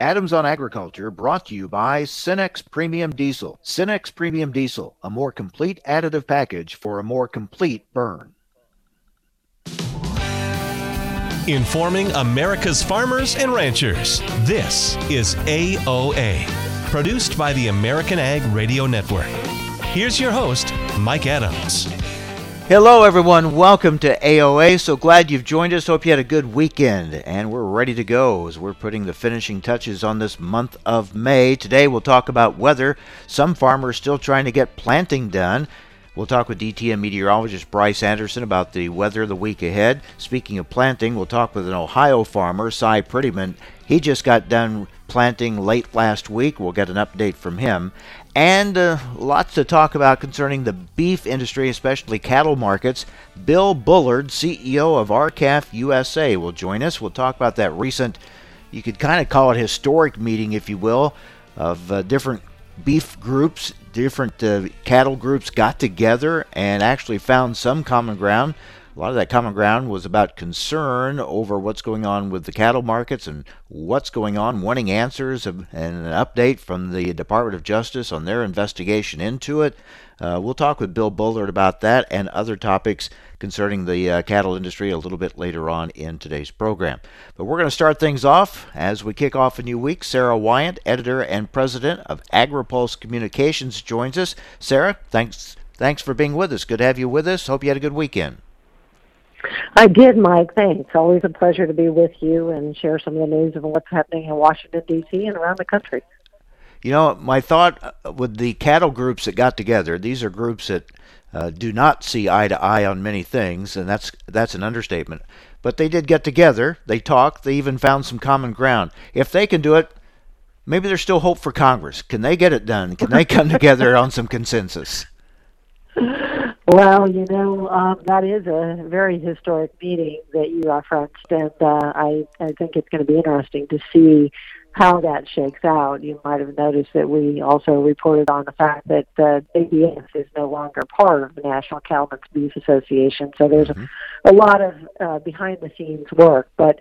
Adams on Agriculture brought to you by Cenex Premium Diesel. Cenex Premium Diesel, a more complete additive package for a more complete burn. Informing America's farmers and ranchers. This is AOA, produced by the American Ag Radio Network. Here's your host, Mike Adams. Hello, everyone. Welcome to AOA. So glad you've joined us. Hope you had a good weekend. And we're ready to go as we're putting the finishing touches on this month of May. Today, we'll talk about weather. Some farmers still trying to get planting done. We'll talk with DTN meteorologist Bryce Anderson about the weather the week ahead. Speaking of planting, we'll talk with an Ohio farmer, Cy Prettyman. He just got done planting late last week. We'll get an update from him and uh, lots to talk about concerning the beef industry, especially cattle markets. Bill Bullard, CEO of R-CALF USA, will join us. We'll talk about that recent, you could kind of call it historic meeting, if you will, of uh, different beef groups, different uh, cattle groups got together and actually found some common ground a lot of that common ground was about concern over what's going on with the cattle markets and what's going on, wanting answers and an update from the Department of Justice on their investigation into it. Uh, we'll talk with Bill Bullard about that and other topics concerning the uh, cattle industry a little bit later on in today's program. But we're going to start things off as we kick off a new week. Sarah Wyant, editor and president of AgriPulse Communications, joins us. Sarah, thanks thanks for being with us. Good to have you with us. Hope you had a good weekend. I did, Mike. Thanks. Always a pleasure to be with you and share some of the news of what's happening in Washington, D.C. and around the country. You know, my thought uh, with the cattle groups that got together, these are groups that uh, do not see eye to eye on many things, and that's that's an understatement. But they did get together, they talked, they even found some common ground. If they can do it, maybe there's still hope for Congress. Can they get it done? Can they come together on some consensus? Well, you know, um, that is a very historic meeting that you referenced, and uh, I, I think it's going to be interesting to see how that shakes out. You might have noticed that we also reported on the fact that uh, ABS is no longer part of the National Cattlemen's Beef Association, so there's mm-hmm. a, a lot of uh, behind-the-scenes work, but.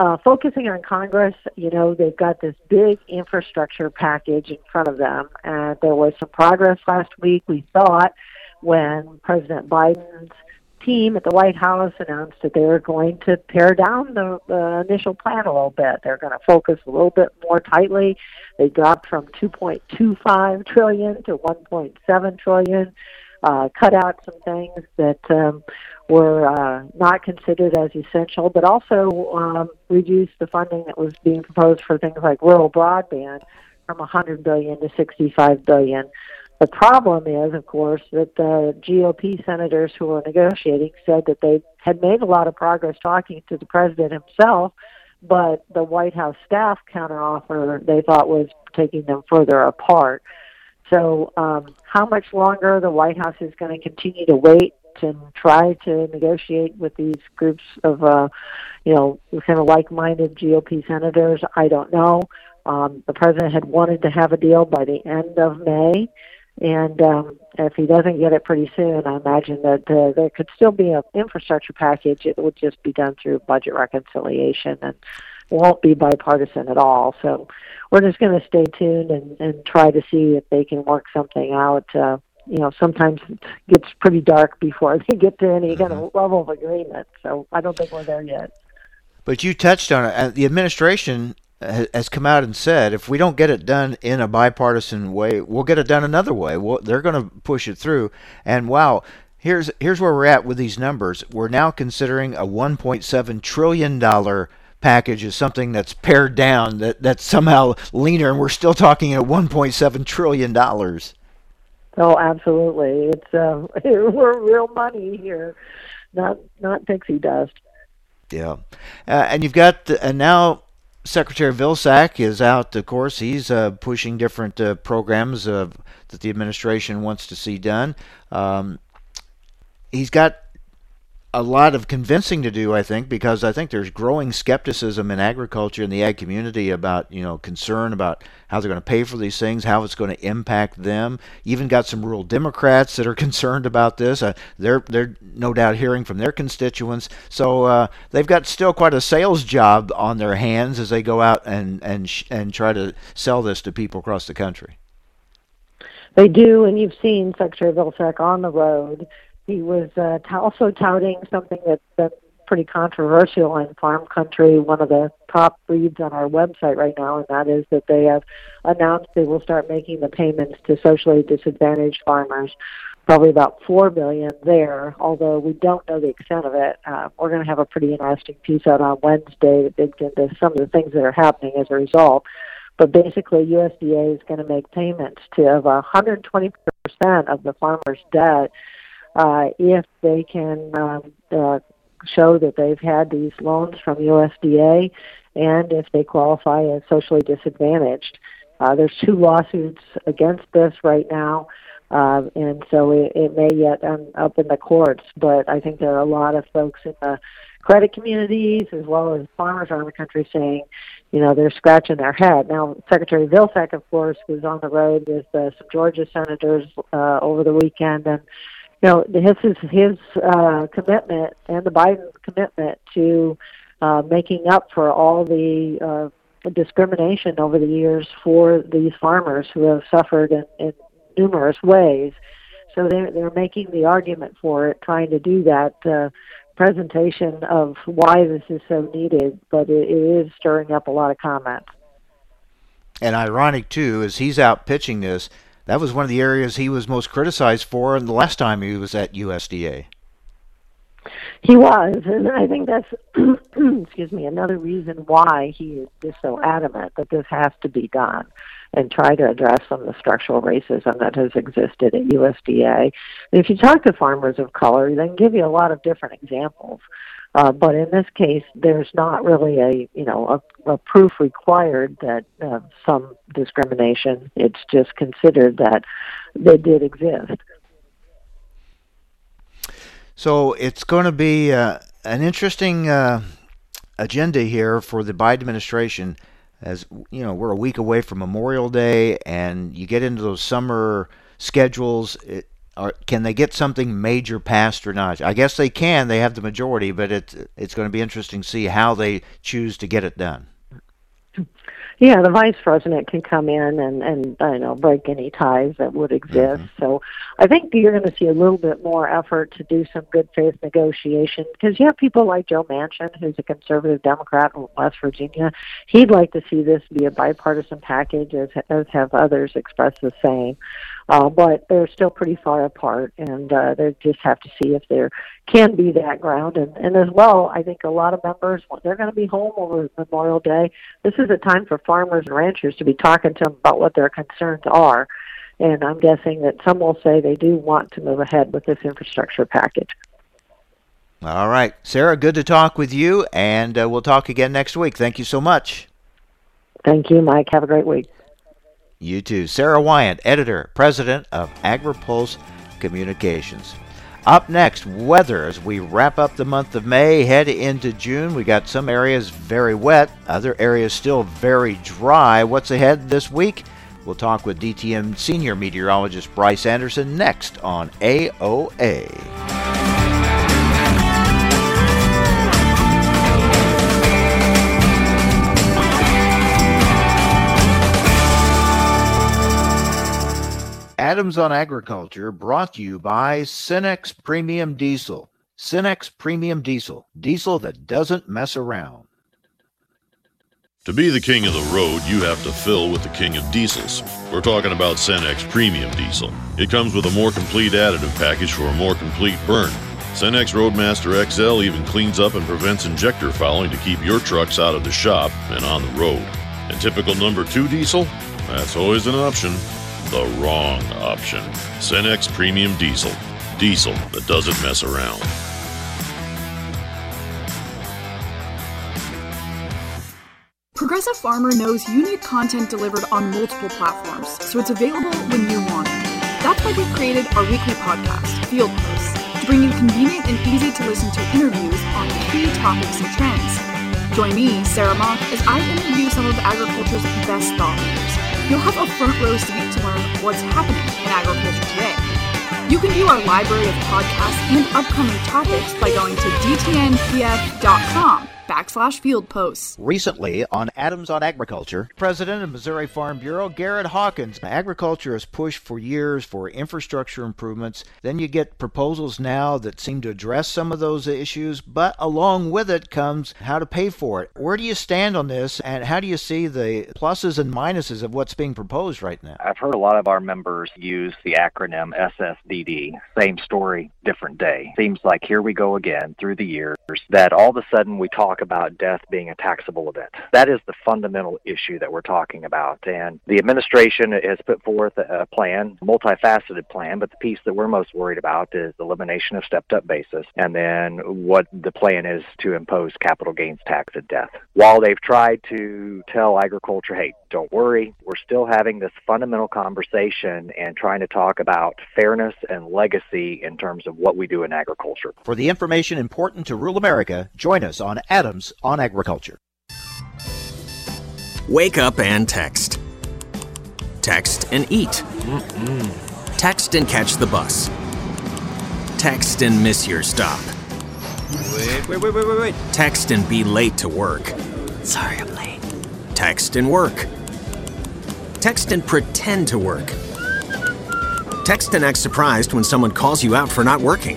Uh, focusing on Congress, you know, they've got this big infrastructure package in front of them, and there was some progress last week. We thought when President Biden's team at the White House announced that they were going to pare down the, the initial plan a little bit. They're going to focus a little bit more tightly. They dropped from 2.25 trillion to 1.7 trillion. Uh, cut out some things that um, were uh, not considered as essential, but also um, reduced the funding that was being proposed for things like rural broadband from 100 billion to 65 billion. The problem is, of course, that the GOP senators who were negotiating said that they had made a lot of progress talking to the president himself, but the White House staff counteroffer they thought was taking them further apart. So, um, how much longer the White House is going to continue to wait and try to negotiate with these groups of, uh, you know, kind of like-minded GOP senators, I don't know. Um, the president had wanted to have a deal by the end of May. And um, if he doesn't get it pretty soon, I imagine that uh, there could still be an infrastructure package. It would just be done through budget reconciliation and won't be bipartisan at all. So we're just going to stay tuned and, and try to see if they can work something out. Uh, you know, sometimes it gets pretty dark before they get to any kind of mm-hmm. level of agreement. So I don't think we're there yet. But you touched on it. The administration has come out and said if we don't get it done in a bipartisan way, we'll get it done another way. We'll, they're going to push it through. And wow, here's here's where we're at with these numbers. We're now considering a 1.7 trillion dollar package as something that's pared down, that that's somehow leaner, and we're still talking at 1.7 trillion dollars. Oh, absolutely! It's uh, we're real money here, not not pixie dust. Yeah, uh, and you've got the, and now Secretary Vilsack is out, of course. He's uh, pushing different uh, programs that the administration wants to see done. Um, he's got a lot of convincing to do, I think, because I think there's growing skepticism in agriculture and the ag community about, you know, concern about how they're going to pay for these things, how it's going to impact them. Even got some rural Democrats that are concerned about this. Uh, they're they're no doubt hearing from their constituents, so uh, they've got still quite a sales job on their hands as they go out and and sh- and try to sell this to people across the country. They do, and you've seen Secretary Vilsack on the road he was uh, also touting something that's been pretty controversial in farm country, one of the top reads on our website right now, and that is that they have announced they will start making the payments to socially disadvantaged farmers. Probably about four billion there, although we don't know the extent of it. Uh, we're going to have a pretty interesting piece out on Wednesday that digs into some of the things that are happening as a result. But basically, USDA is going to make payments to of 120% of the farmer's debt uh, if they can um, uh, show that they've had these loans from USDA and if they qualify as socially disadvantaged. Uh, there's two lawsuits against this right now, uh, and so it, it may yet end up in the courts. But I think there are a lot of folks in the credit communities as well as farmers around the country saying, you know, they're scratching their head. Now, Secretary Vilsack, of course, was on the road with uh, some Georgia senators uh, over the weekend, and know, his is his uh, commitment and the Biden commitment to uh, making up for all the uh, discrimination over the years for these farmers who have suffered in, in numerous ways. So they're, they're making the argument for it, trying to do that uh, presentation of why this is so needed, but it, it is stirring up a lot of comments. And ironic, too, is he's out pitching this that was one of the areas he was most criticized for in the last time he was at USDA. He was, and I think that's excuse me another reason why he is so adamant that this has to be done and try to address some of the structural racism that has existed at USDA. If you talk to farmers of color, they can give you a lot of different examples uh, but in this case, there's not really a you know a, a proof required that uh, some discrimination. It's just considered that they did exist. So it's going to be uh, an interesting uh, agenda here for the Biden administration. As you know, we're a week away from Memorial Day, and you get into those summer schedules. It, or can they get something major passed or not? I guess they can. They have the majority, but it's it's going to be interesting to see how they choose to get it done. Yeah, the vice president can come in and and I know break any ties that would exist. Mm-hmm. So I think you're going to see a little bit more effort to do some good faith negotiation because you have people like Joe Manchin, who's a conservative Democrat in West Virginia. He'd like to see this be a bipartisan package, as as have others expressed the same. Uh, but they're still pretty far apart, and uh, they just have to see if there can be that ground. And, and as well, I think a lot of members, they're going to be home over Memorial Day. This is a time for farmers and ranchers to be talking to them about what their concerns are. And I'm guessing that some will say they do want to move ahead with this infrastructure package. All right. Sarah, good to talk with you, and uh, we'll talk again next week. Thank you so much. Thank you, Mike. Have a great week. You too. Sarah Wyant, editor, president of AgriPulse Communications. Up next, weather as we wrap up the month of May, head into June. We got some areas very wet, other areas still very dry. What's ahead this week? We'll talk with DTN senior meteorologist Bryce Anderson next on AOA. Adams on Agriculture brought to you by Cenex Premium Diesel. Cenex Premium Diesel, diesel that doesn't mess around. To be the king of the road, you have to fill with the king of diesels. We're talking about Cenex Premium Diesel. It comes with a more complete additive package for a more complete burn. Cenex Roadmaster XL even cleans up and prevents injector fouling to keep your trucks out of the shop and on the road. And typical number 2 diesel? That's always an option the wrong option. Cenex Premium Diesel. Diesel that doesn't mess around. Progressive Farmer knows you need content delivered on multiple platforms, so it's available when you want it. That's why we created our weekly podcast, Field Posts to bring you convenient and easy to listen to interviews on key topics and trends. Join me, Sarah Mock, as I interview some of agriculture's best thought leaders. You'll have a front row seat to learn what's happening in agriculture today. You can view our library of podcasts and upcoming topics by going to dtnpf.com backslash field posts. Recently on Adams on Agriculture, President of Missouri Farm Bureau Garrett Hawkins. Agriculture has pushed for years for infrastructure improvements. Then you get proposals now that seem to address some of those issues, but along with it comes how to pay for it. Where do you stand on this, and how do you see the pluses and minuses of what's being proposed right now? I've heard a lot of our members use the acronym SSDD, same story, different day. Seems like here we go again through the years that all of a sudden we talk about death being a taxable event. That is the fundamental issue that we're talking about. And the administration has put forth a plan, multifaceted plan, but the piece that we're most worried about is elimination of stepped up basis and then what the plan is to impose capital gains tax at death. While they've tried to tell agriculture, hey, don't worry, we're still having this fundamental conversation and trying to talk about fairness and legacy in terms of what we do in agriculture. For the information important to rural America, join us on Adams on Agriculture. Wake up and text. Text and eat. Mm-mm. Text and catch the bus. Text and miss your stop. Wait, wait, wait, wait, wait, wait. Text and be late to work. Sorry, I'm late. Text and work. Text and pretend to work. Text and act surprised when someone calls you out for not working.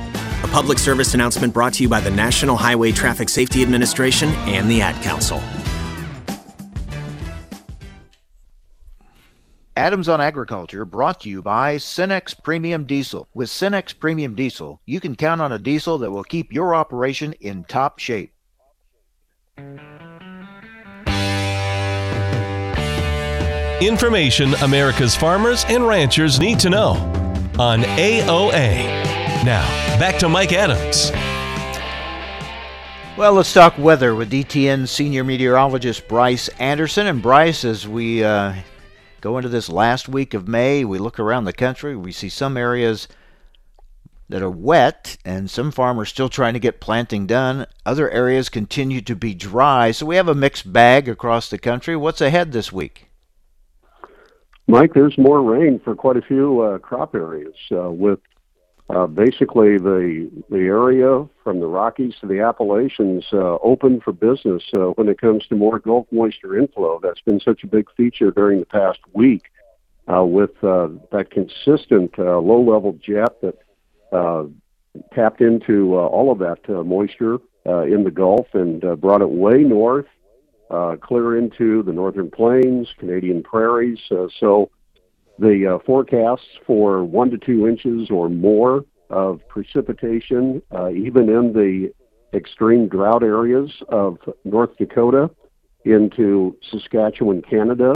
A public service announcement brought to you by the National Highway Traffic Safety Administration and the Ad Council. Adams on Agriculture brought to you by Cenex Premium Diesel. With Cenex Premium Diesel, you can count on a diesel that will keep your operation in top shape. Information America's farmers and ranchers need to know on AOA. Now, back to Mike Adams. Well, let's talk weather with DTN senior meteorologist Bryce Anderson. And Bryce, as we uh, go into this last week of May, we look around the country, we see some areas that are wet, and some farmers still trying to get planting done. Other areas continue to be dry, so we have a mixed bag across the country. What's ahead this week? Mike, there's more rain for quite a few uh, crop areas, uh, with uh, basically the the area from the Rockies to the Appalachians uh, open for business uh, when it comes to more Gulf moisture inflow. That's been such a big feature during the past week, uh, with uh, that consistent uh, low-level jet that uh, tapped into uh, all of that uh, moisture uh, in the Gulf and uh, brought it way north, uh, clear into the northern plains, Canadian prairies. Uh, so the uh, forecasts for one to two inches or more of precipitation, uh, even in the extreme drought areas of North Dakota into Saskatchewan, Canada,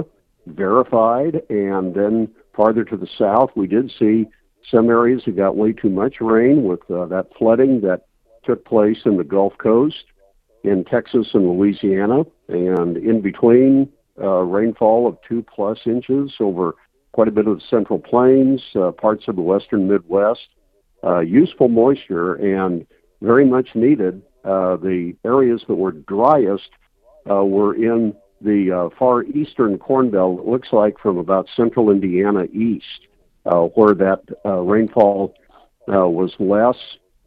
verified. And then farther to the south, we did see some areas that got way too much rain with uh, that flooding that took place in the Gulf Coast, in Texas and Louisiana, and in between uh, rainfall of two plus inches over quite a bit of the Central Plains, uh, parts of the Western Midwest. Uh, useful moisture and very much needed. Uh, the areas that were driest uh, were in the uh, far eastern Corn Belt. It looks like from about central Indiana east uh, where that rainfall was less.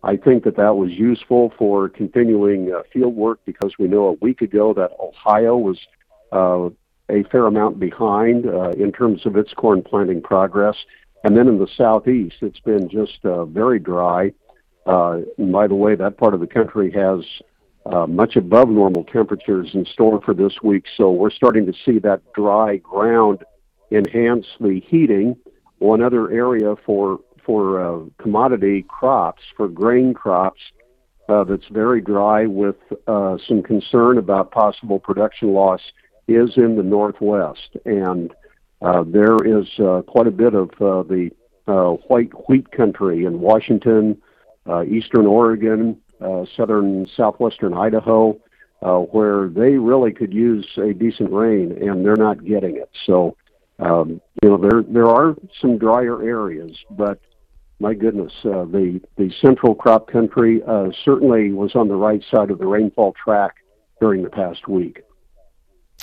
I think that that was useful for continuing field work because we know a week ago that Ohio was a fair amount behind uh, in terms of its corn planting progress. And then in the southeast, it's been just uh, very dry. Uh, and by the way, that part of the country has uh, much above normal temperatures in store for this week. So we're starting to see that dry ground enhance the heating one other area for for uh, commodity crops, for grain crops, uh, that's very dry with uh, some concern about possible production loss is in the northwest. And uh, there is uh, quite a bit of uh, the uh, white wheat country in Washington, uh, eastern Oregon, uh, southern southwestern Idaho, uh, where they really could use a decent rain, and they're not getting it. So, um, you know, there there are some drier areas, but my goodness, uh, the the central crop country uh, certainly was on the right side of the rainfall track during the past week.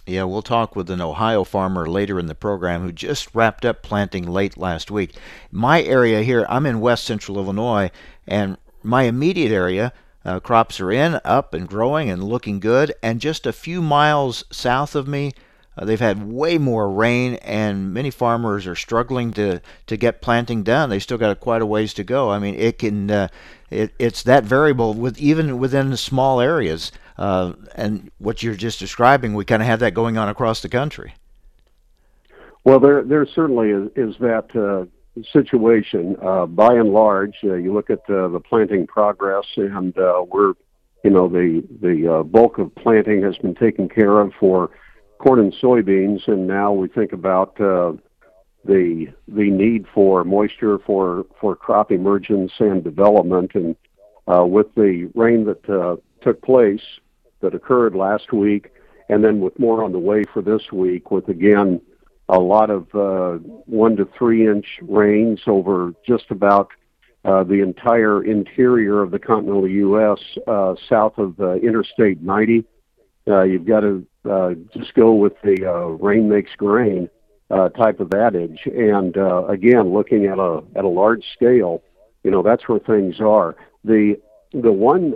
Yeah, we'll talk with an Ohio farmer later in the program who just wrapped up planting late last week. My area here, I'm in west central Illinois, and my immediate area, uh, crops are in, up, and growing and looking good. And just a few miles south of me, uh, they've had way more rain, and many farmers are struggling to, to get planting done. They still got quite a ways to go. I mean, it can uh, it, it's that variable with even within small areas. Uh, and what you're just describing, we kind of have that going on across the country. Well, there there certainly is, is that uh, situation. Uh, by and large, uh, you look at uh, the planting progress, and uh, we're, you know, the the bulk of planting has been taken care of for corn and soybeans, and now we think about the the need for moisture for for crop emergence and development, and uh, with the rain that uh, took place that occurred last week, and then with more on the way for this week, with again a lot of uh, one to three inch rains over just about uh, the entire interior of the continental U.S. Uh, south of uh, Interstate 90. Uh, you've got to uh, just go with the rain makes grain type of adage, and again, looking at a at a large scale, you know that's where things are. The the one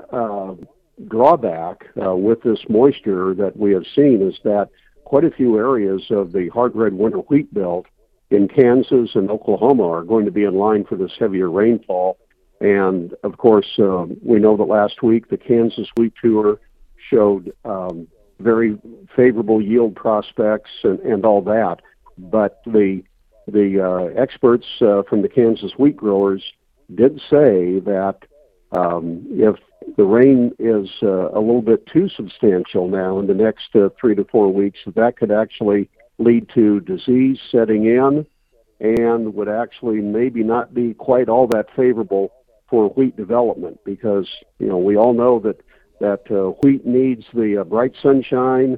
drawback uh, with this moisture that we have seen is that quite a few areas of the hard red winter wheat belt in Kansas and Oklahoma are going to be in line for this heavier rainfall. And of course, um, we know that last week the Kansas wheat tour showed um, very favorable yield prospects and, and all that. But the the uh, experts uh, from the Kansas wheat growers did say that um, if the rain is uh, a little bit too substantial now in the next uh, three to four weeks, that could actually lead to disease setting in and would actually maybe not be quite all that favorable for wheat development because you know we all know that that uh, wheat needs the uh, bright sunshine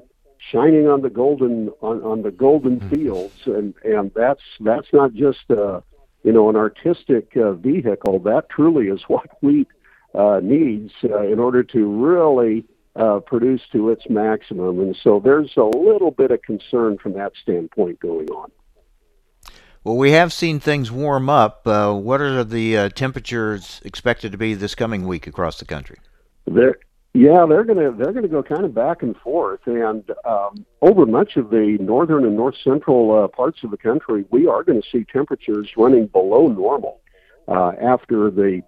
shining on the golden on, on the golden mm-hmm. fields and and that's that's not just uh you know an artistic uh, vehicle that truly is what wheat needs uh, in order to really uh, produce to its maximum. And so there's a little bit of concern from that standpoint going on. Well, we have seen things warm up. Uh, what are the uh, temperatures expected to be this coming week across the country? They're, yeah, they're gonna they're gonna go kind of back and forth, and um, over much of the northern and north central uh, parts of the country, we are going to see temperatures running below normal uh, after the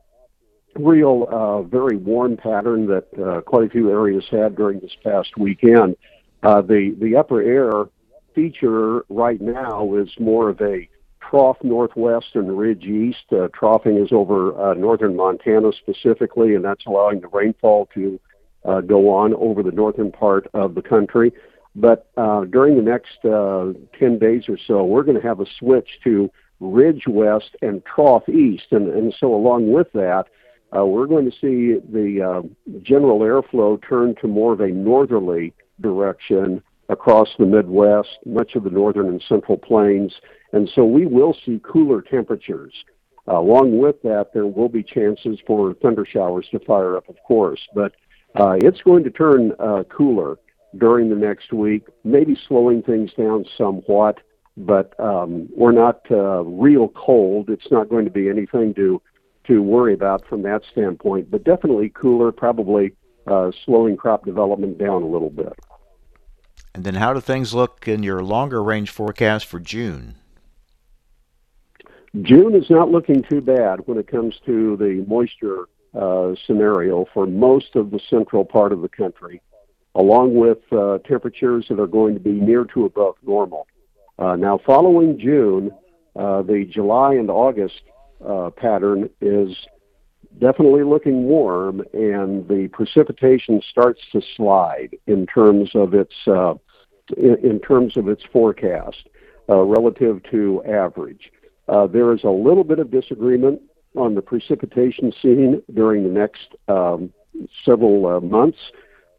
real uh, very warm pattern that uh, quite a few areas had during this past weekend. Uh, the the upper air feature right now is more of a trough northwest and ridge east. Uh, troughing is over uh, northern Montana specifically, and that's allowing the rainfall to uh, go on over the northern part of the country. But uh, during the next uh, 10 days or so, we're going to have a switch to ridge west and trough east. And, and so, along with that, uh, we're going to see the uh, general airflow turn to more of a northerly direction across the Midwest, much of the northern and central plains. And so we will see cooler temperatures. Uh, along with that, there will be chances for thunder showers to fire up, of course. But uh, it's going to turn uh, cooler during the next week, maybe slowing things down somewhat, but um, we're not uh, real cold. It's not going to be anything to to worry about from that standpoint, but definitely cooler, probably uh, slowing crop development down a little bit. And then, how do things look in your longer range forecast for June? June is not looking too bad when it comes to the moisture uh, scenario for most of the central part of the country, along with uh, temperatures that are going to be near to above normal. Uh, now, following June, uh, the July and August uh, pattern is definitely looking warm, and the precipitation starts to slide in terms of its uh, in, in, terms of its forecast uh, relative to average. Uh, there is a little bit of disagreement on the precipitation scene during the next um, several uh, months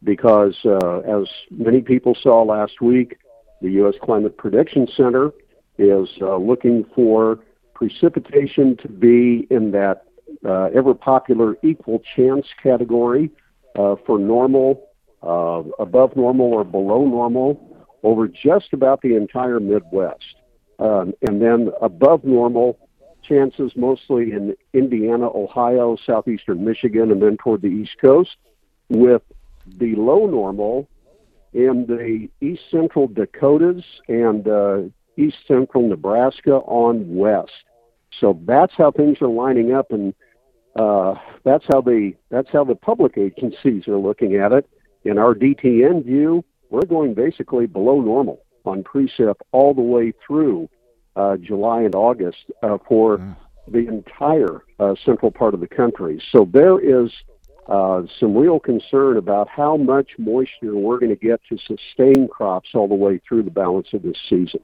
because, uh, as many people saw last week, the U.S. Climate Prediction Center is uh, looking for precipitation to be in that uh, ever popular equal chance category uh, for normal, uh, above normal, or below normal over just about the entire Midwest. Um, and then above normal chances mostly in Indiana, Ohio, southeastern Michigan, and then toward the East Coast, with below normal in the east central Dakotas and uh, east central Nebraska on west. So that's how things are lining up, and uh, that's how the that's how the public agencies are looking at it. In our DTN view, we're going basically below normal on precip all the way through uh, July and August uh, for mm. the entire uh, central part of the country. So there is uh, some real concern about how much moisture we're going to get to sustain crops all the way through the balance of this season.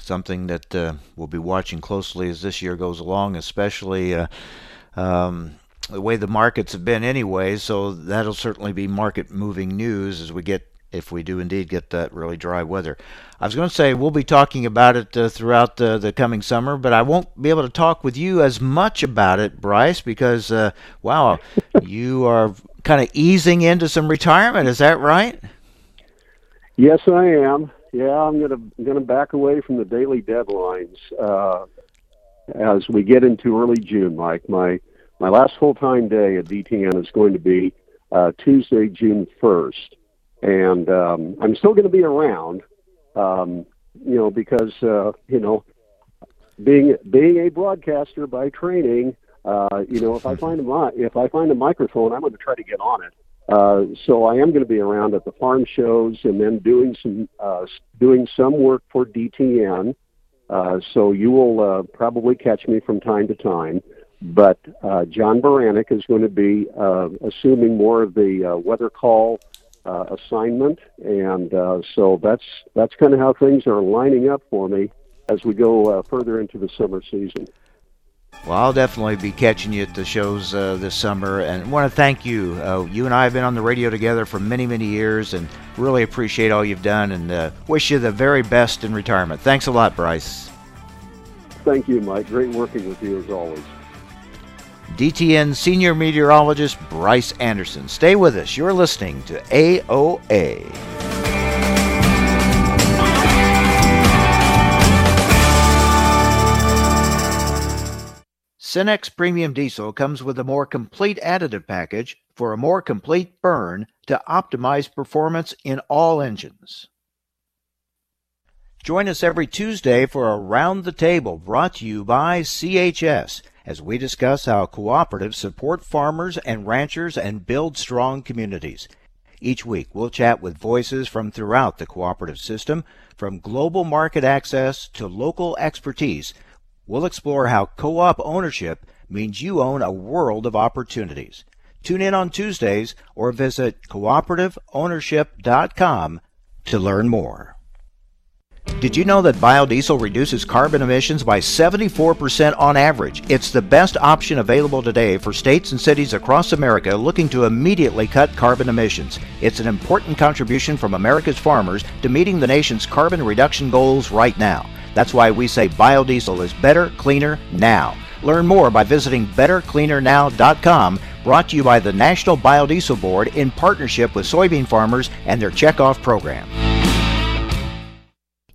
Something that uh, we'll be watching closely as this year goes along, especially uh, um, the way the markets have been anyway. So that'll certainly be market moving news as we get if we do indeed get that really dry weather. I was going to say we'll be talking about it uh, throughout the, coming summer, but I won't be able to talk with you as much about it, Bryce, because uh, wow, you are kind of easing into some retirement. Is that right? Yes, I am. Yeah, I'm gonna gonna back away from the daily deadlines uh, as we get into early June. Mike, my my last full time day at DTN is going to be uh, Tuesday, June first and um, I'm still going to be around, um, you know, because uh, you know, being being a broadcaster by training, uh, you know, if I find a if I find a microphone, I'm going to try to get on it. Uh, so I am going to be around at the farm shows and then doing some uh, doing some work for DTN. Uh, so you will uh, probably catch me from time to time. But uh, John Baranick is going to be uh, assuming more of the weather call uh, assignment, and uh, so that's that's kind of how things are lining up for me as we go further into the summer season. Well, I'll definitely be catching you at the shows uh, this summer, and want to thank you. Uh, you and I have been on the radio together for many, many years, and really appreciate all you've done, and uh, wish you the very best in retirement. Thanks a lot, Bryce. Thank you, Mike. Great working with you as always. DTN senior meteorologist Bryce Anderson. Stay with us. You're listening to AOA. Cenex Premium Diesel comes with a more complete additive package for a more complete burn to optimize performance in all engines. Join us every Tuesday for Around the Table brought to you by CHS as we discuss how cooperatives support farmers and ranchers and build strong communities. Each week, we'll chat with voices from throughout the cooperative system, from global market access to local expertise. We'll explore how co op ownership means you own a world of opportunities. Tune in on Tuesdays or visit cooperativeownership.com to learn more. Did you know that biodiesel reduces carbon emissions by 74% on average? It's the best option available today for states and cities across America looking to immediately cut carbon emissions. It's an important contribution from America's farmers to meeting the nation's carbon reduction goals right now. That's why we say biodiesel is better, cleaner, now. Learn more by visiting bettercleanernow.com, brought to you by the National Biodiesel Board in partnership with soybean farmers and their checkoff program.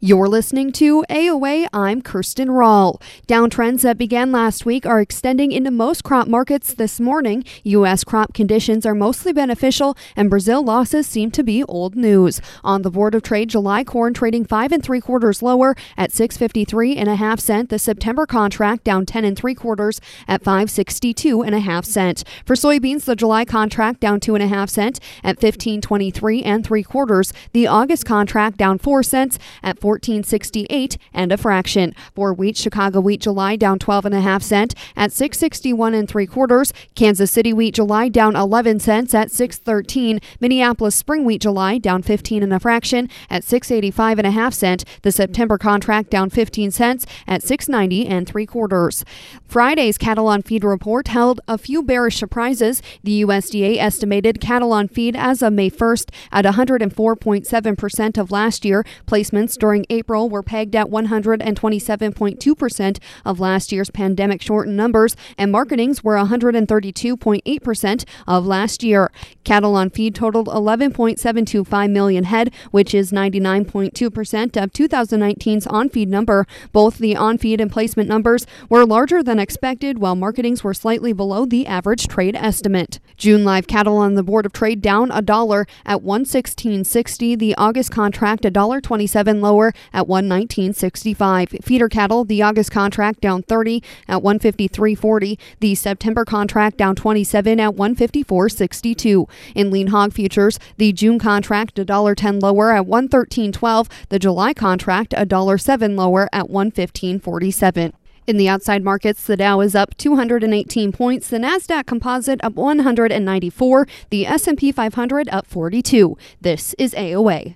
You're listening to AOA. I'm Kirsten Rahl. Downtrends that began last week are extending into most crop markets this morning. U.S. crop conditions are mostly beneficial, and Brazil losses seem to be old news. On the Board of Trade, July corn trading five and three quarters lower at 653 and a half cent. The September contract down 10 and three quarters at 562 and a half cent. For soybeans, the July contract down two and a half cent at 1523 and three quarters. The August contract down four cents at 4 1468 and a fraction. For wheat, Chicago wheat July down 12 and a half cent at 661 and three quarters. Kansas City wheat July down 11 cents at 613. Minneapolis spring wheat July down 15 and a fraction at 685 and a half cent. The September contract down 15 cents at 690 and three quarters. Friday's cattle on feed report held a few bearish surprises. The USDA estimated cattle on feed as of May 1st at 104.7% of last year. Placements during April were pegged at 127.2% of last year's pandemic shortened numbers, and marketings were 132.8% of last year. Cattle on feed totaled 11.725 million head, which is 99.2% of 2019's on feed number. Both the on feed and placement numbers were larger than expected, while marketings were slightly below the average trade estimate. June live cattle on the Board of Trade down a dollar at 116.60. The August contract a dollar 27 lower at 119.65. Feeder cattle, the August contract down 30 at 153.40. The September contract down 27 at 154.62. In lean hog futures, the June contract a dollar 10 lower at 113.12. The July contract a dollar 7 lower at 115.47. In the outside markets, the Dow is up 218 points, the Nasdaq Composite up 194, the S&P 500 up 42. This is AOA.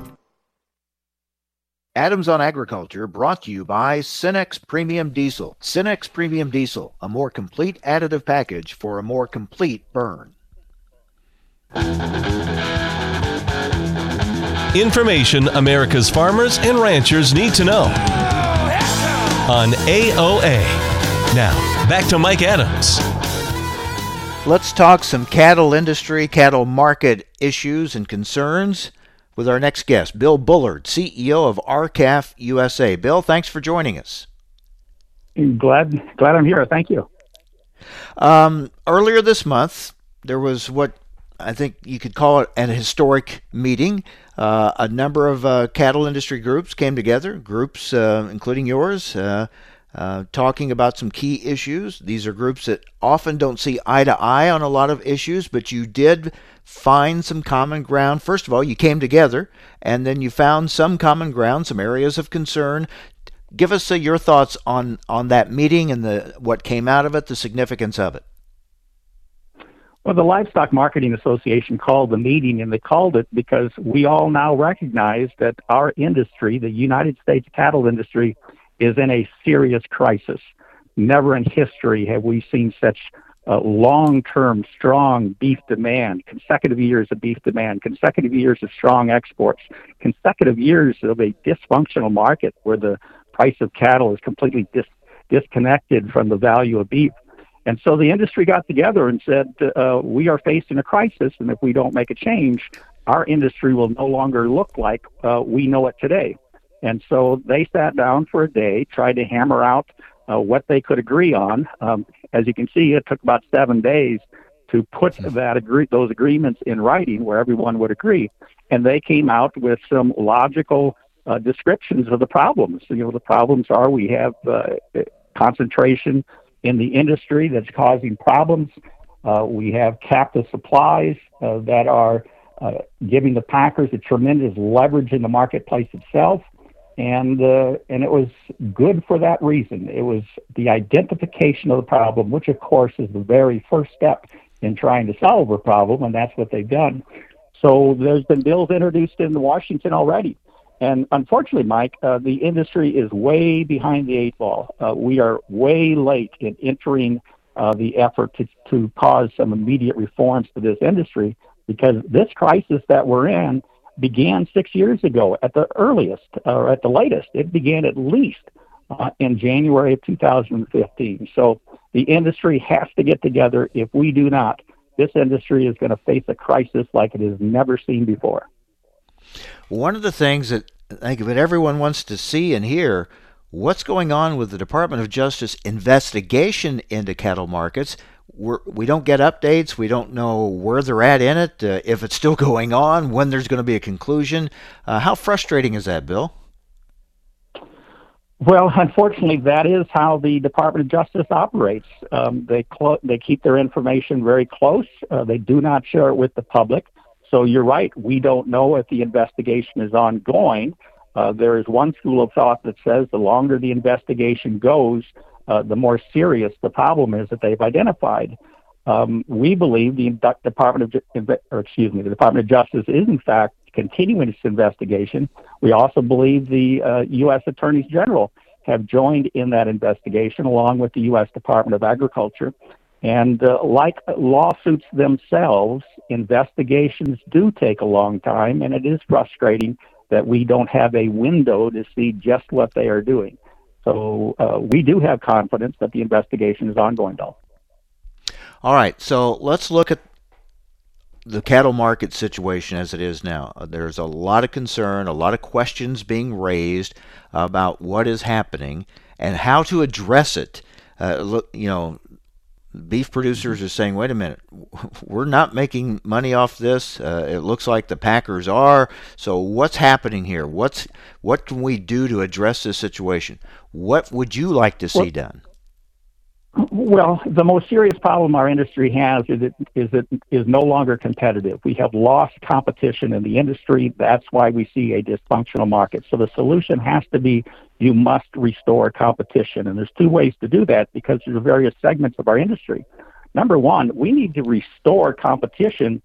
Adams on Agriculture brought to you by Cenex Premium Diesel. Cenex Premium Diesel, a more complete additive package for a more complete burn. Information America's farmers and ranchers need to know on AOA. Now, back to Mike Adams. Let's talk some cattle industry, cattle market issues and concerns with our next guest, Bill Bullard, CEO of R-CALF USA. Bill, thanks for joining us. Glad, glad I'm here. Thank you. Um, earlier this month, there was what I think you could call it an historic meeting. Uh, a number of uh, cattle industry groups came together, groups uh, including yours, uh, uh, talking about some key issues. These are groups that often don't see eye to eye on a lot of issues, but you did find some common ground. First of all, you came together, and then you found some common ground, some areas of concern. Give us uh, your thoughts on on that meeting and the what came out of it, the significance of it. Well, the Livestock Marketing Association called the meeting, and they called it because we all now recognize that our industry, the United States cattle industry, is in a serious crisis. Never in history have we seen such uh, long-term strong beef demand, consecutive years of beef demand, consecutive years of strong exports, consecutive years of a dysfunctional market where the price of cattle is completely dis- disconnected from the value of beef. And so the industry got together and said, uh, we are facing a crisis, and if we don't make a change, our industry will no longer look like uh, we know it today. And so they sat down for a day, tried to hammer out uh, what they could agree on. Um, as you can see, it took about seven days to put that agree- those agreements in writing where everyone would agree. And they came out with some logical uh, descriptions of the problems. You know, the problems are we have uh, concentration in the industry that's causing problems. Uh, we have captive supplies uh, that are uh, giving the packers a tremendous leverage in the marketplace itself. And, uh, and it was good for that reason. It was the identification of the problem, which of course is the very first step in trying to solve a problem, and that's what they've done. So there's been bills introduced in Washington already And unfortunately, Mike, uh, the industry is way behind the eight ball. Uh, we are way late in entering uh, the effort to, to cause some immediate reforms to this industry because this crisis that we're in began six years ago at the earliest or at the latest. It began at least uh, in January of 2015. So the industry has to get together. If we do not, this industry is going to face a crisis like it has never seen before. One of the things that I think that everyone wants to see and hear what's going on with the Department of Justice investigation into cattle markets. We're, we do not get updates. We don't know where they're at in it, uh, if it's still going on, when there's going to be a conclusion. Uh, how frustrating is that, Bill? Well, unfortunately, that is how the Department of Justice operates. Um, they clo- they keep their information very close. Uh, they do not share it with the public. So you're right. We don't know if the investigation is ongoing. Uh, there is one school of thought that says the longer the investigation goes, uh, the more serious the problem is that they've identified. Um, we believe the Department of, or excuse me, the Department of Justice is in fact continuing its investigation. We also believe the uh, U.S. Attorneys General have joined in that investigation along with the U.S. Department of Agriculture. And uh, like lawsuits themselves, investigations do take a long time, and it is frustrating that we don't have a window to see just what they are doing. So uh, we do have confidence that the investigation is ongoing, though. All right, so let's look at the cattle market situation as it is now. Uh, there's a lot of concern, a lot of questions being raised about what is happening and how to address it. Uh, look, you know, beef producers are saying, wait a minute, we're not making money off this. Uh, it looks like the packers are. So what's happening here? What's what can we do to address this situation? What would you like to see well, done? Well, the most serious problem our industry has is it is it is no longer competitive. We have lost competition in the industry. That's why we see a dysfunctional market. So the solution has to be you must restore competition. And there's two ways to do that because there's various segments of our industry. Number one, we need to restore competition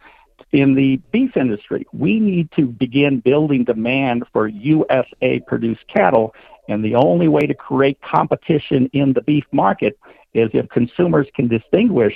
in the beef industry. We need to begin building demand for USA produced cattle. And the only way to create competition in the beef market is if consumers can distinguish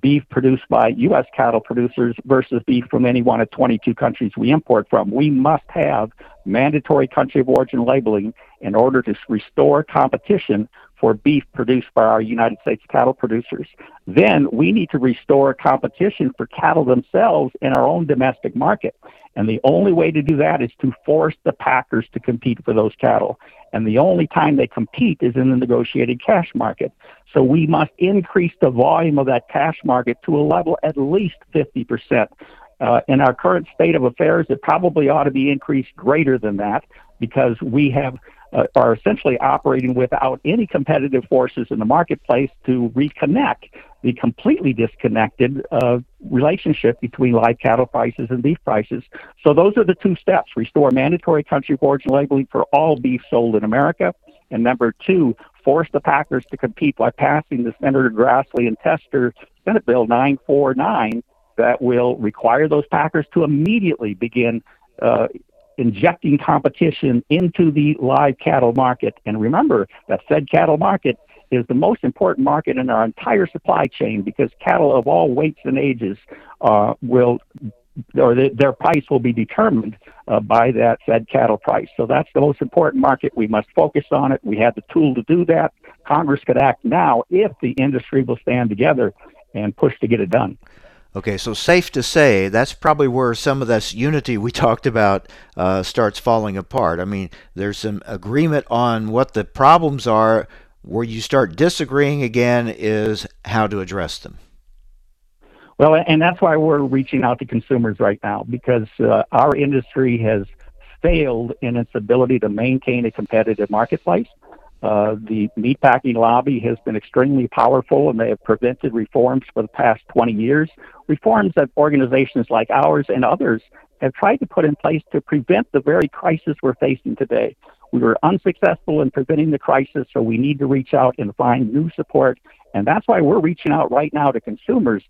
beef produced by U.S. cattle producers versus beef from any one of 22 countries we import from. We must have mandatory country of origin labeling in order to restore competition for beef produced by our United States cattle producers. Then we need to restore competition for cattle themselves in our own domestic market. And the only way to do that is to force the packers to compete for those cattle. And the only time they compete is in the negotiated cash market. So we must increase the volume of that cash market to a level at least 50%. Uh, in our current state of affairs, it probably ought to be increased greater than that because we have uh, are essentially operating without any competitive forces in the marketplace to reconnect the completely disconnected uh, relationship between live cattle prices and beef prices. So those are the two steps: restore mandatory country of origin labeling for all beef sold in America, and number two, force the packers to compete by passing the Senator Grassley and Tester Senate Bill 949 that will require those packers to immediately begin uh, injecting competition into the live cattle market. And remember that fed cattle market is the most important market in our entire supply chain because cattle of all weights and ages uh, will or the, their price will be determined uh, by that fed cattle price. So that's the most important market. We must focus on it. We have the tool to do that. Congress could act now if the industry will stand together and push to get it done. Okay, so safe to say that's probably where some of this unity we talked about uh, starts falling apart. I mean, there's some agreement on what the problems are. Where you start disagreeing again is how to address them. Well, and that's why we're reaching out to consumers right now because uh, our industry has failed in its ability to maintain a competitive marketplace. Uh, the meatpacking lobby has been extremely powerful and they have prevented reforms for the past 20 years. Reforms that organizations like ours and others have tried to put in place to prevent the very crisis we're facing today. We were unsuccessful in preventing the crisis, so we need to reach out and find new support. And that's why we're reaching out right now to consumers,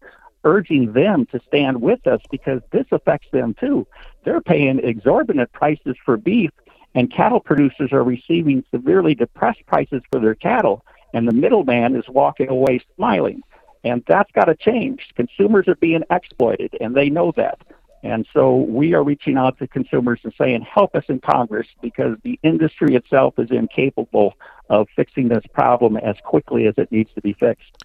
urging them to stand with us because this affects them too. They're paying exorbitant prices for beef and cattle producers are receiving severely depressed prices for their cattle, and the middleman is walking away smiling. And that's got to change. Consumers are being exploited, and they know that. And so we are reaching out to consumers and saying, help us in Congress because the industry itself is incapable of fixing this problem as quickly as it needs to be fixed.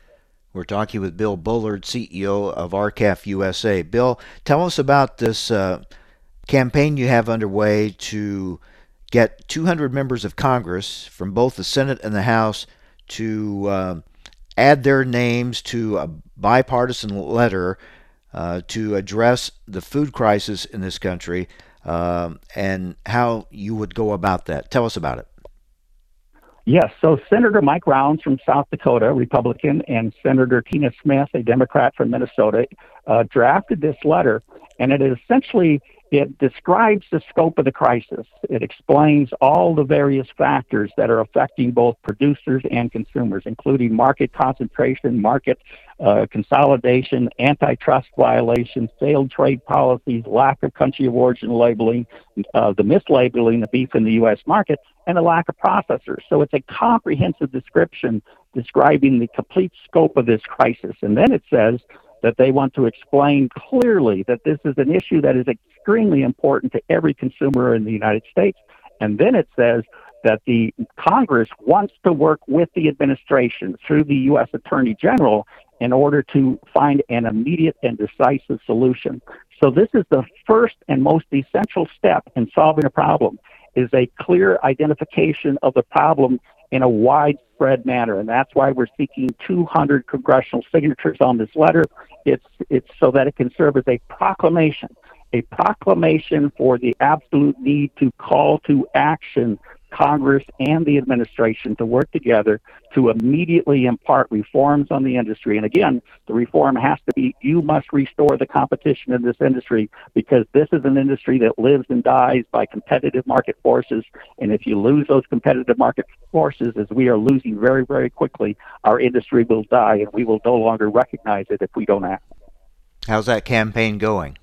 We're talking with Bill Bullard, CEO of R-CALF USA. Bill, tell us about this uh, campaign you have underway to get 200 members of Congress from both the Senate and the House to uh, add their names to a bipartisan letter uh, to address the food crisis in this country um, and how you would go about that. Tell us about it. Yes, so Senator Mike Rounds from South Dakota, Republican, and Senator Tina Smith, a Democrat from Minnesota, uh, drafted this letter, and it essentially it describes the scope of the crisis. It explains all the various factors that are affecting both producers and consumers, including market concentration, market uh, consolidation, antitrust violations, failed trade policies, lack of country of origin labeling, uh, the mislabeling of beef in the U.S. market, and the lack of processors. So it's a comprehensive description describing the complete scope of this crisis. And then it says that they want to explain clearly that this is an issue that is extremely important to every consumer in the United States. And then it says that the Congress wants to work with the administration through the U.S. Attorney General in order to find an immediate and decisive solution. So this is the first and most essential step in solving a problem is a clear identification of the problem in a widespread manner. And that's why we're seeking 200 congressional signatures on this letter. It's, it's so that it can serve as a proclamation, a proclamation for the absolute need to call to action Congress and the administration to work together to immediately impart reforms on the industry. And again, the reform has to be you must restore the competition in this industry because this is an industry that lives and dies by competitive market forces. And if you lose those competitive market forces, as we are losing very, very quickly, our industry will die and we will no longer recognize it if we don't act. How's that campaign going?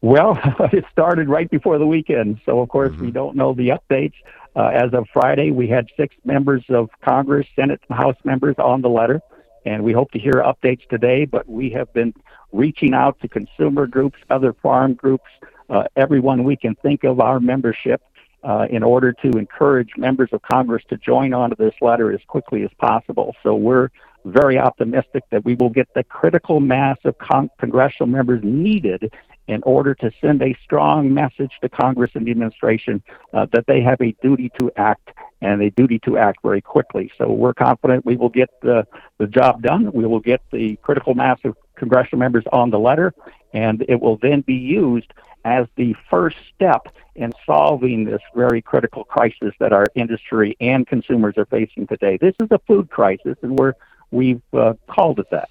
Well, it started right before the weekend, so of course mm-hmm. we don't know the updates. Uh, as of Friday, we had six members of Congress, Senate, and House members on the letter, and we hope to hear updates today. But we have been reaching out to consumer groups, other farm groups, uh, everyone we can think of our membership uh, in order to encourage members of Congress to join onto this letter as quickly as possible. So we're very optimistic that we will get the critical mass of con- congressional members needed in order to send a strong message to Congress and the administration uh, that they have a duty to act and a duty to act very quickly. So we're confident we will get the, the job done. We will get the critical mass of congressional members on the letter, and it will then be used as the first step in solving this very critical crisis that our industry and consumers are facing today. This is a food crisis, and we're, we've uh, called it that.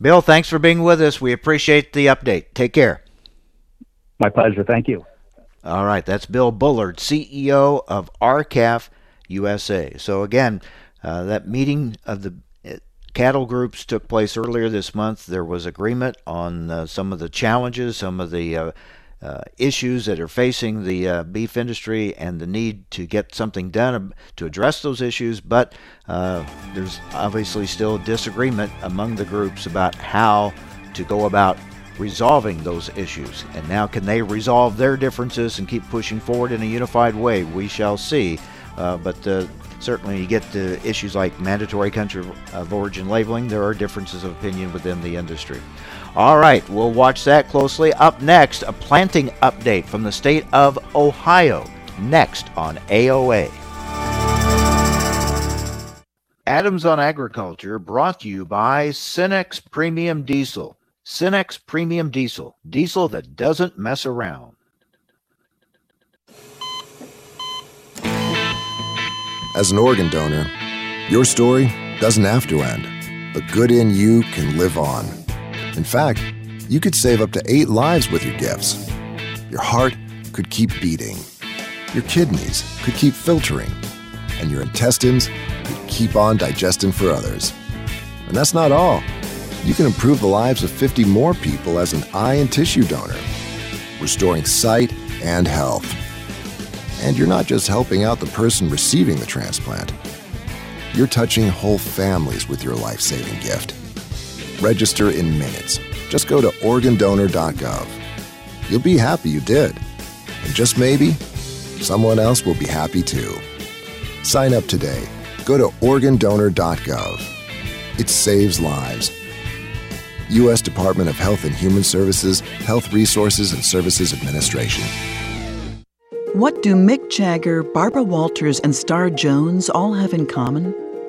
Bill, thanks for being with us. We appreciate the update. Take care. My pleasure. Thank you. All right. That's Bill Bullard, CEO of R-CALF USA. So, again, uh, that meeting of the uh, cattle groups took place earlier this month. There was agreement on uh, some of the challenges, some of the uh, uh, issues that are facing the uh, beef industry and the need to get something done to address those issues. But uh, there's obviously still disagreement among the groups about how to go about resolving those issues. And now, can they resolve their differences and keep pushing forward in a unified way? We shall see. Uh, but uh, certainly, you get to issues like mandatory country of origin labeling, there are differences of opinion within the industry. All right, we'll watch that closely. Up next, a planting update from the state of Ohio. Next on AOA. Adams on Agriculture brought to you by Cenex Premium Diesel. Cenex Premium Diesel, diesel that doesn't mess around. As an organ donor, your story doesn't have to end. The good in you can live on. In fact, you could save up to eight lives with your gifts. Your heart could keep beating, your kidneys could keep filtering, and your intestines could keep on digesting for others. And that's not all. You can improve the lives of 50 more people as an eye and tissue donor, restoring sight, and health. And you're not just helping out the person receiving the transplant, you're touching whole families with your life saving gift. Register in minutes. Just go to organdonor.gov. You'll be happy you did. And just maybe, someone else will be happy too. Sign up today. Go to organdonor.gov. It saves lives. U.S. Department of Health and Human Services, Health Resources and Services Administration. What do Mick Jagger, Barbara Walters, and Star Jones all have in common?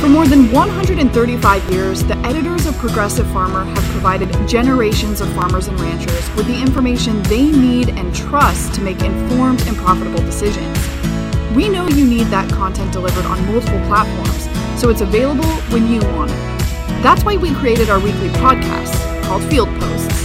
For more than 135 years, the editors of Progressive Farmer have provided generations of farmers and ranchers with the information they need and trust to make informed and profitable decisions. We know you need that content delivered on multiple platforms, so it's available when you want it. That's why we created our weekly podcast called Field Posts.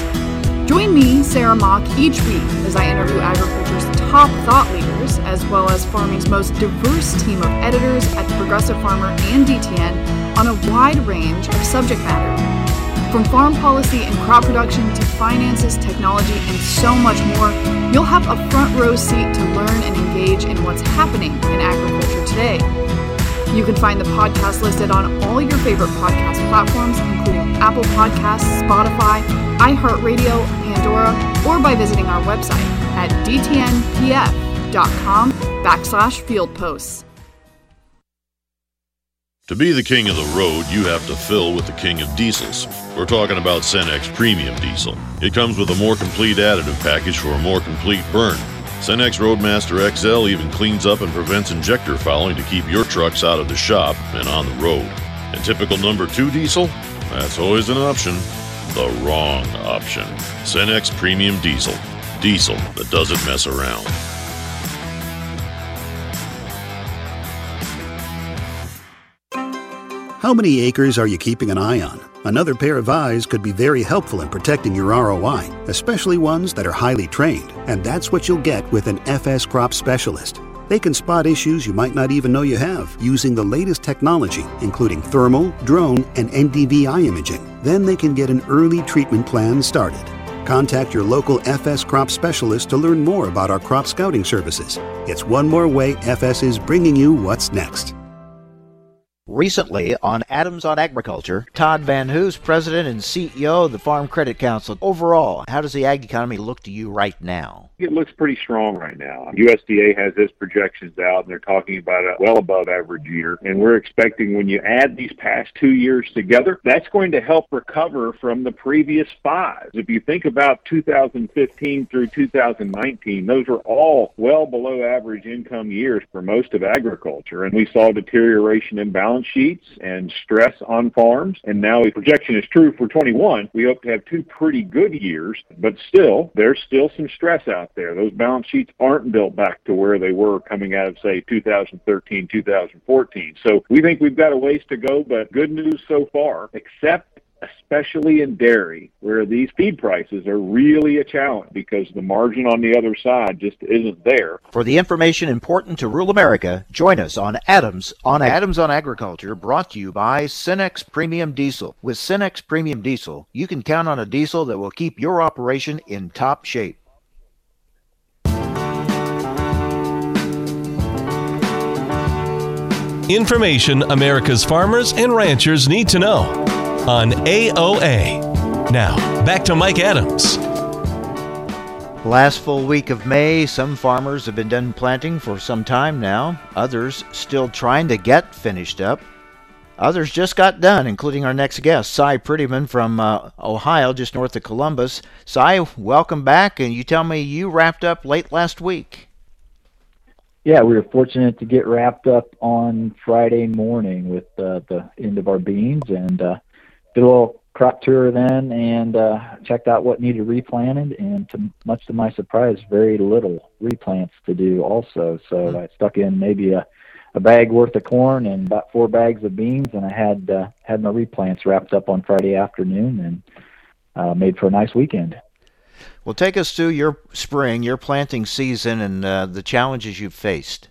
Join me, Sarah Mock, each week as I interview agriculture's top thought leaders, as well as farming's most diverse team of editors at Progressive Farmer and DTN on a wide range of subject matter. From farm policy and crop production to finances, technology, and so much more, you'll have a front row seat to learn and engage in what's happening in agriculture today. You can find the podcast listed on all your favorite podcast platforms, including Apple Podcasts, Spotify, iHeartRadio, Pandora, or by visiting our website at dtnpf.com backslash field posts. To be the king of the road, you have to fill with the king of diesels. We're talking about Cenex Premium Diesel. It comes with a more complete additive package for a more complete burn. Cenex Roadmaster XL even cleans up and prevents injector fouling to keep your trucks out of the shop and on the road. And typical number 2 diesel? That's always an option. The wrong option. Cenex Premium Diesel. Diesel that doesn't mess around. How many acres are you keeping an eye on? Another pair of eyes could be very helpful in protecting your ROI, especially ones that are highly trained, and that's what you'll get with an FS crop specialist. They can spot issues you might not even know you have using the latest technology, including thermal, drone, and NDVI imaging. Then they can get an early treatment plan started. Contact your local FS crop specialist to learn more about our crop scouting services. It's one more way FS is bringing you what's next. Recently on Adams on Agriculture, Todd Van Hoose, President and CEO of the Farm Credit Council. Overall, how does the ag economy look to you right now? It looks pretty strong right now. USDA has its projections out, and they're talking about a well above average year. And we're expecting when you add these past two years together, that's going to help recover from the previous five. If you think about 2015 through 2019, those were all well below average income years for most of agriculture. And we saw deterioration in balance sheets and stress on farms. And now the projection is true for 21. We hope to have two pretty good years, but still, there's still some stress out there. Those balance sheets aren't built back to where they were coming out of, say, 2013, 2014. So we think we've got a ways to go, but good news so far, except especially in dairy, where these feed prices are really a challenge because the margin on the other side just isn't there. For the information important to rural America, join us on Adams on Adams on Agriculture, brought to you by Cenex Premium Diesel. With Cenex Premium Diesel, you can count on a diesel that will keep your operation in top shape. Information America's farmers and ranchers need to know on AOA. Now, back to Mike Adams. Last full week of May, some farmers have been done planting for some time now, others still trying to get finished up. Others just got done, including our next guest, Cy Prettyman from uh, Ohio, just north of Columbus. Cy, welcome back, and you tell me you wrapped up late last week. Yeah, we were fortunate to get wrapped up on Friday morning with uh, the end of our beans and uh, did a little crop tour then and uh, checked out what needed replanted. And to, much to my surprise, very little replants to do also. So mm-hmm. I stuck in maybe a a bag worth of corn and about four bags of beans, and I had uh, had my replants wrapped up on Friday afternoon and uh, made for a nice weekend. Well, take us through your spring, your planting season, and uh, the challenges you've faced.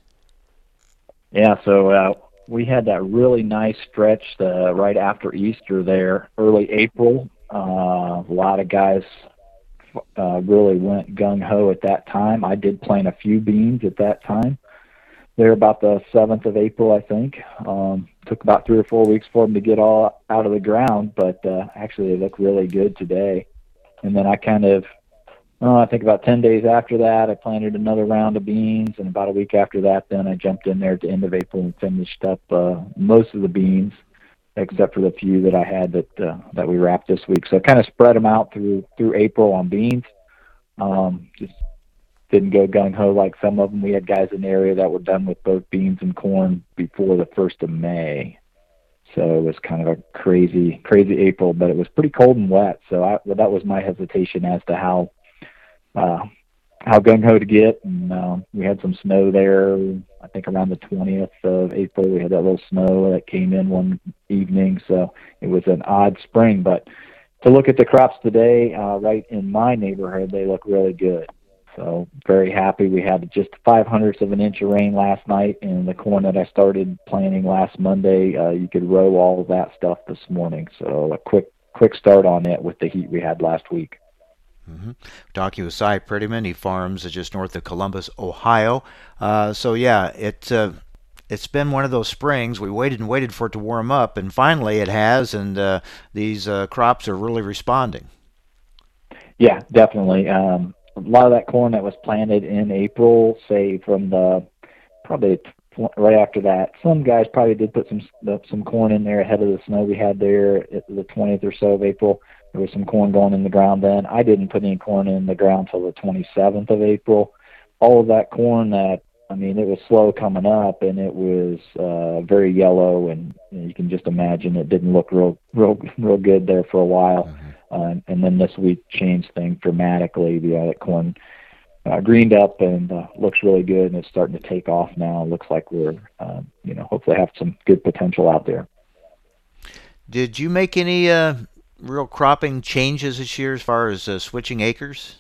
Yeah, so uh, we had that really nice stretch uh, right after Easter there, early April. Uh, a lot of guys uh, really went gung ho at that time. I did plant a few beans at that time there about the 7th of April, I think. Um, took about three or four weeks for them to get all out of the ground, but uh, actually they look really good today. And then I kind of, oh, I think about 10 days after that, I planted another round of beans, and about a week after that, then I jumped in there at the end of April and finished up uh, most of the beans, except for the few that I had that uh, that we wrapped this week. So I kind of spread them out through through April on beans. Um, just didn't go gung ho like some of them. We had guys in the area that were done with both beans and corn before the first of May. So it was kind of a crazy, crazy April, but it was pretty cold and wet. So I, that was my hesitation as to how uh, how gung ho to get. And uh, we had some snow there. I think around the 20th of April, we had that little snow that came in one evening. So it was an odd spring, but to look at the crops today, uh, right in my neighborhood, they look really good. So very happy. We had just five hundredths of an inch of rain last night, and the corn that I started planting last Monday, uh, you could row all of that stuff this morning. So a quick quick start on it with the heat we had last week. Mm-hmm. With Cy Prettyman, he farms just north of Columbus, Ohio. Uh, so yeah, it uh, it's been one of those springs. We waited and waited for it to warm up, and finally it has, and uh, these uh, crops are really responding. Yeah, definitely. Um, a lot of that corn that was planted in April, say from the probably right after that. Some guys probably did put some some corn in there ahead of the snow we had there at the 20th or so of April. There was some corn going in the ground then. I didn't put any corn in the ground till the 27th of April. All of that corn that I mean, it was slow coming up, and it was uh, very yellow, and you, can just imagine it didn't look real, real, real good there for a while. Mm-hmm. Uh, and then this week changed things dramatically. The uh, corn uh, greened up and uh, looks really good, and it's starting to take off now. It looks like we're, uh, you know, hopefully have some good potential out there. Did you make any uh, real cropping changes this year as far as uh, switching acres?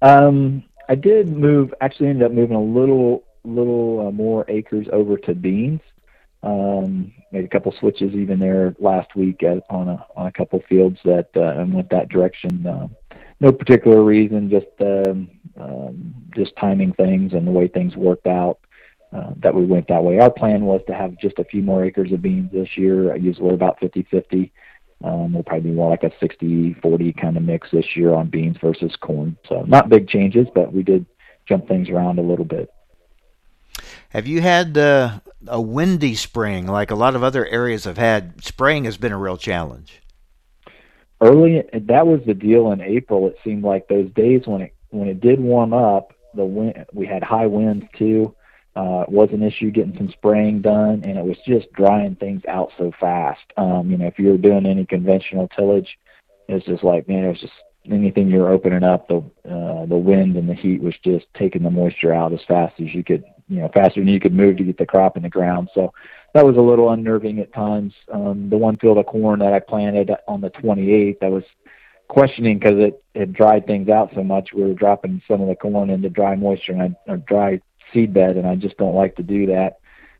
Um, I did move. Actually, ended up moving a little, little uh, more acres over to beans. Um, made a couple switches even there last week at, on a on a couple fields that uh, and went that direction. Uh, no particular reason, just um, um, just timing things and the way things worked out. Uh, that we went that way. Our plan was to have just a few more acres of beans this year. I usually we're about 50-50. Um, we'll probably be more like a 60-40 kind of mix this year on beans versus corn. So not big changes, but we did jump things around a little bit. Have you had uh, a windy spring like a lot of other areas have had? Spraying has been a real challenge. Early, that was the deal in April. It seemed like those days when it when it did warm up, the wind we had high winds too. Uh, was an issue getting some spraying done, and it was just drying things out so fast. Um, you know, if you were doing any conventional tillage, it's just like man, it was just anything you're opening up, the uh, the wind and the heat was just taking the moisture out as fast as you could you know faster than you could move to get the crop in the ground. So that was a little unnerving at times. Um, the one field of corn that I planted on the 28th, I was questioning because it had dried things out so much. We were dropping some of the corn into dry moisture and I, or dry seed bed, and I just don't like to do that.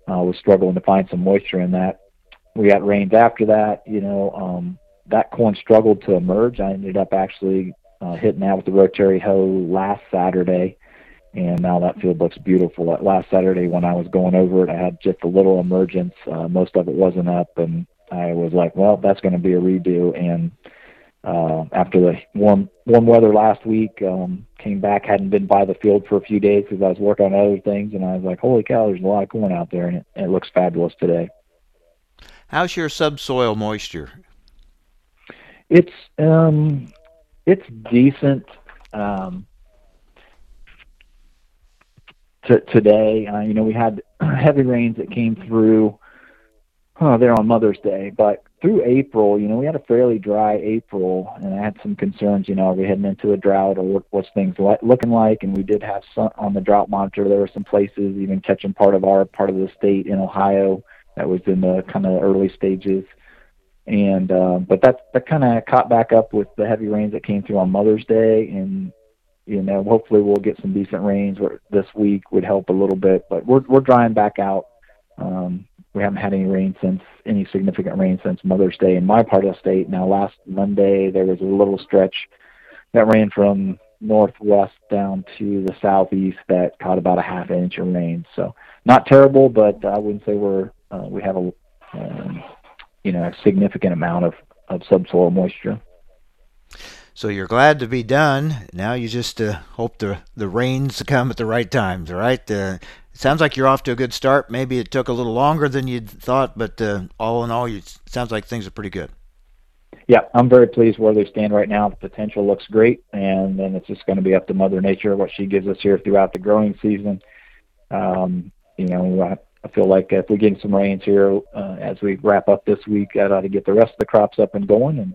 I uh, was struggling to find some moisture in that. We got rains after that. You know, um, that corn struggled to emerge. I ended up actually uh, hitting that with the rotary hoe last Saturday and now that field looks beautiful. That last Saturday when I was going over it, I had just a little emergence. Uh, most of it wasn't up, and I was like, well, that's going to be a redo. And uh, after the warm warm weather last week, um, came back, hadn't been by the field for a few days because I was working on other things, and I was like, "Holy cow, there's a lot of corn out there, and it, it looks fabulous today." How's your subsoil moisture? It's um, it's decent. Um, t- today, uh, you know, we had heavy rains that came through oh, there on Mother's Day, but through April, you know, we had a fairly dry April, and I had some concerns. You know, are we heading into a drought, or what, what's things li- looking like? And we did have some on the drought monitor. There were some places even catching part of our part of the state in Ohio that was in the kind of early stages. And uh, but that that kind of caught back up with the heavy rains that came through on Mother's Day, and you know, hopefully we'll get some decent rains this week would help a little bit. But we're we're drying back out. Um, we haven't had any rain since any significant rain since Mother's Day in my part of the state. Now, last Monday there was a little stretch that ran from northwest down to the southeast that caught about a half inch of rain. So not terrible, but I wouldn't say we're uh, we have a um, you know a significant amount of of subsoil moisture. So you're glad to be done. Now you just uh, hope the the rains come at the right times, right? Uh, it sounds like you're off to a good start. Maybe it took a little longer than you'd thought, but uh, all in all, it sounds like things are pretty good. Yeah, I'm very pleased where they stand right now. The potential looks great, and then it's just going to be up to Mother Nature what she gives us here throughout the growing season. Um, you know, I, I feel like if we get some rains here uh, as we wrap up this week, that ought to get the rest of the crops up and going, and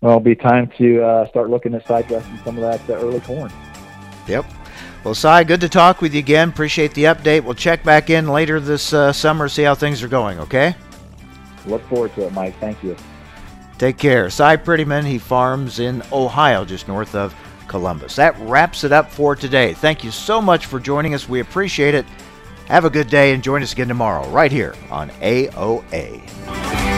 well, it'll be time to uh, start looking at side dressing some of that uh, early corn. Yep. Well, Cy, good to talk with you again. Appreciate the update. We'll check back in later this uh, summer, see how things are going, okay? Look forward to it, Mike. Thank you. Take care. Cy Prettyman, he farms in Ohio, just north of Columbus. That wraps it up for today. Thank you so much for joining us. We appreciate it. Have a good day and join us again tomorrow, right here on AOA.